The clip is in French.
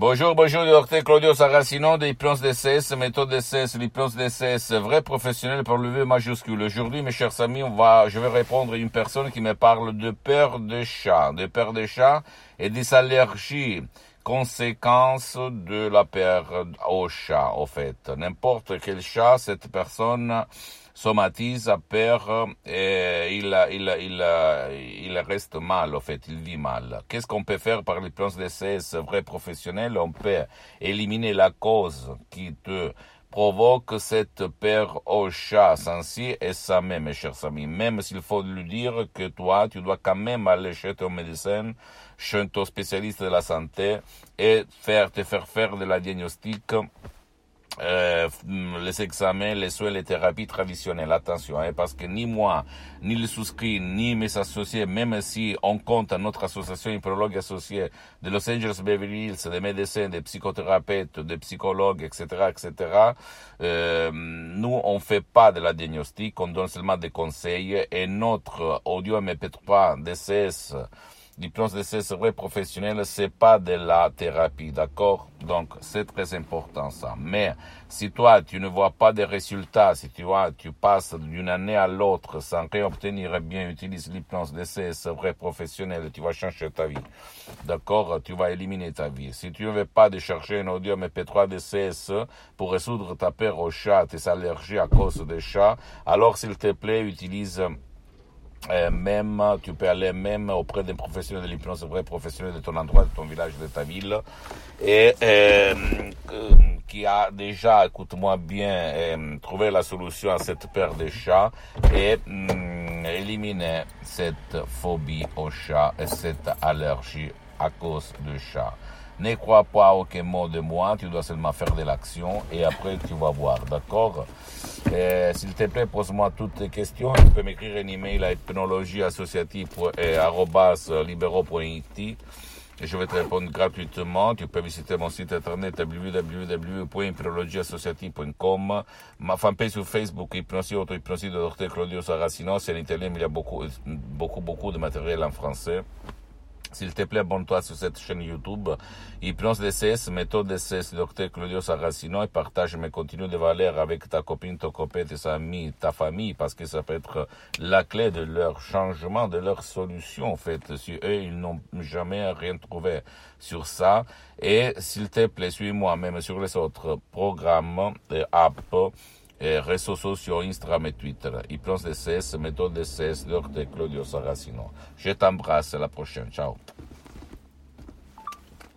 Bonjour, bonjour, docteur Claudio Saracino de l'hypnose DCS, méthode DCS, l'hypnose DCS, vrai professionnel pour le V majuscule. Aujourd'hui, mes chers amis, on va, je vais répondre à une personne qui me parle de peur de chat, de peur de chat et des allergies, conséquences de la peur au chat, au fait. N'importe quel chat, cette personne somatise, a peur et il, il, il, il reste mal, au fait, il vit mal. Qu'est-ce qu'on peut faire par les plans d'essai vrai professionnel? On peut éliminer la cause qui te provoque cette peur au chat sensi et ça même, mes chers amis. Même s'il faut lui dire que toi, tu dois quand même aller chez ton médecin, chez ton spécialiste de la santé et faire, te faire faire de la diagnostic euh, les examens, les soins, les thérapies traditionnelles. Attention, hein, parce que ni moi, ni le souscrit, ni mes associés, même si on compte à notre association hypnologue associée de Los Angeles Beverly Hills, des médecins, des psychothérapeutes, des psychologues, etc., etc., euh, nous, on fait pas de la diagnostic, on donne seulement des conseils et notre audio MP3 DCS L'hypnose de vrai professionnel, c'est pas de la thérapie, d'accord? Donc, c'est très important ça. Mais si toi, tu ne vois pas de résultats, si tu vois, tu passes d'une année à l'autre sans rien obtenir, eh bien, utilise l'hypnose de vrai professionnel, tu vas changer ta vie. D'accord? Tu vas éliminer ta vie. Si tu ne veux pas de chercher un audio MP3 DCS pour résoudre ta peur au chat, tes allergies à cause des chats, alors s'il te plaît, utilise euh, même, tu peux aller même auprès d'un professionnel de l'hypnose, vrai professionnel de ton endroit, de ton village, de ta ville, et euh, qui a déjà, écoute-moi bien, euh, trouvé la solution à cette peur de chats et mm, éliminer cette phobie au chat et cette allergie à cause du chat. Ne crois pas aucun mot de moi, tu dois seulement faire de l'action et après tu vas voir, d'accord? S'il te plaît, pose-moi toutes tes questions. Tu peux m'écrire un email à hypnologieassociative.libero.it et je vais te répondre gratuitement. Tu peux visiter mon site internet www.hypnologieassociative.com, ma fanpage sur Facebook, Hypnosie Auto Hypnosie de Dr. Claudio Saracino. C'est en italien, mais il y a beaucoup, beaucoup, beaucoup de matériel en français. S'il te plaît, abonne-toi sur cette chaîne YouTube. Hypnose DCS, méthode DCS, docteur Claudio Saracino, et partage mes contenus de valeur avec ta copine, ton copain, tes amis, ta famille, parce que ça peut être la clé de leur changement, de leur solution, en fait. Si eux, ils n'ont jamais rien trouvé sur ça. Et s'il te plaît, suis-moi même sur les autres programmes et apps et réseaux sociaux, Instagram et Twitter. Hypnose DCS, méthode DCS, docteur Claudio Saracino. Je t'embrasse, à la prochaine. Ciao.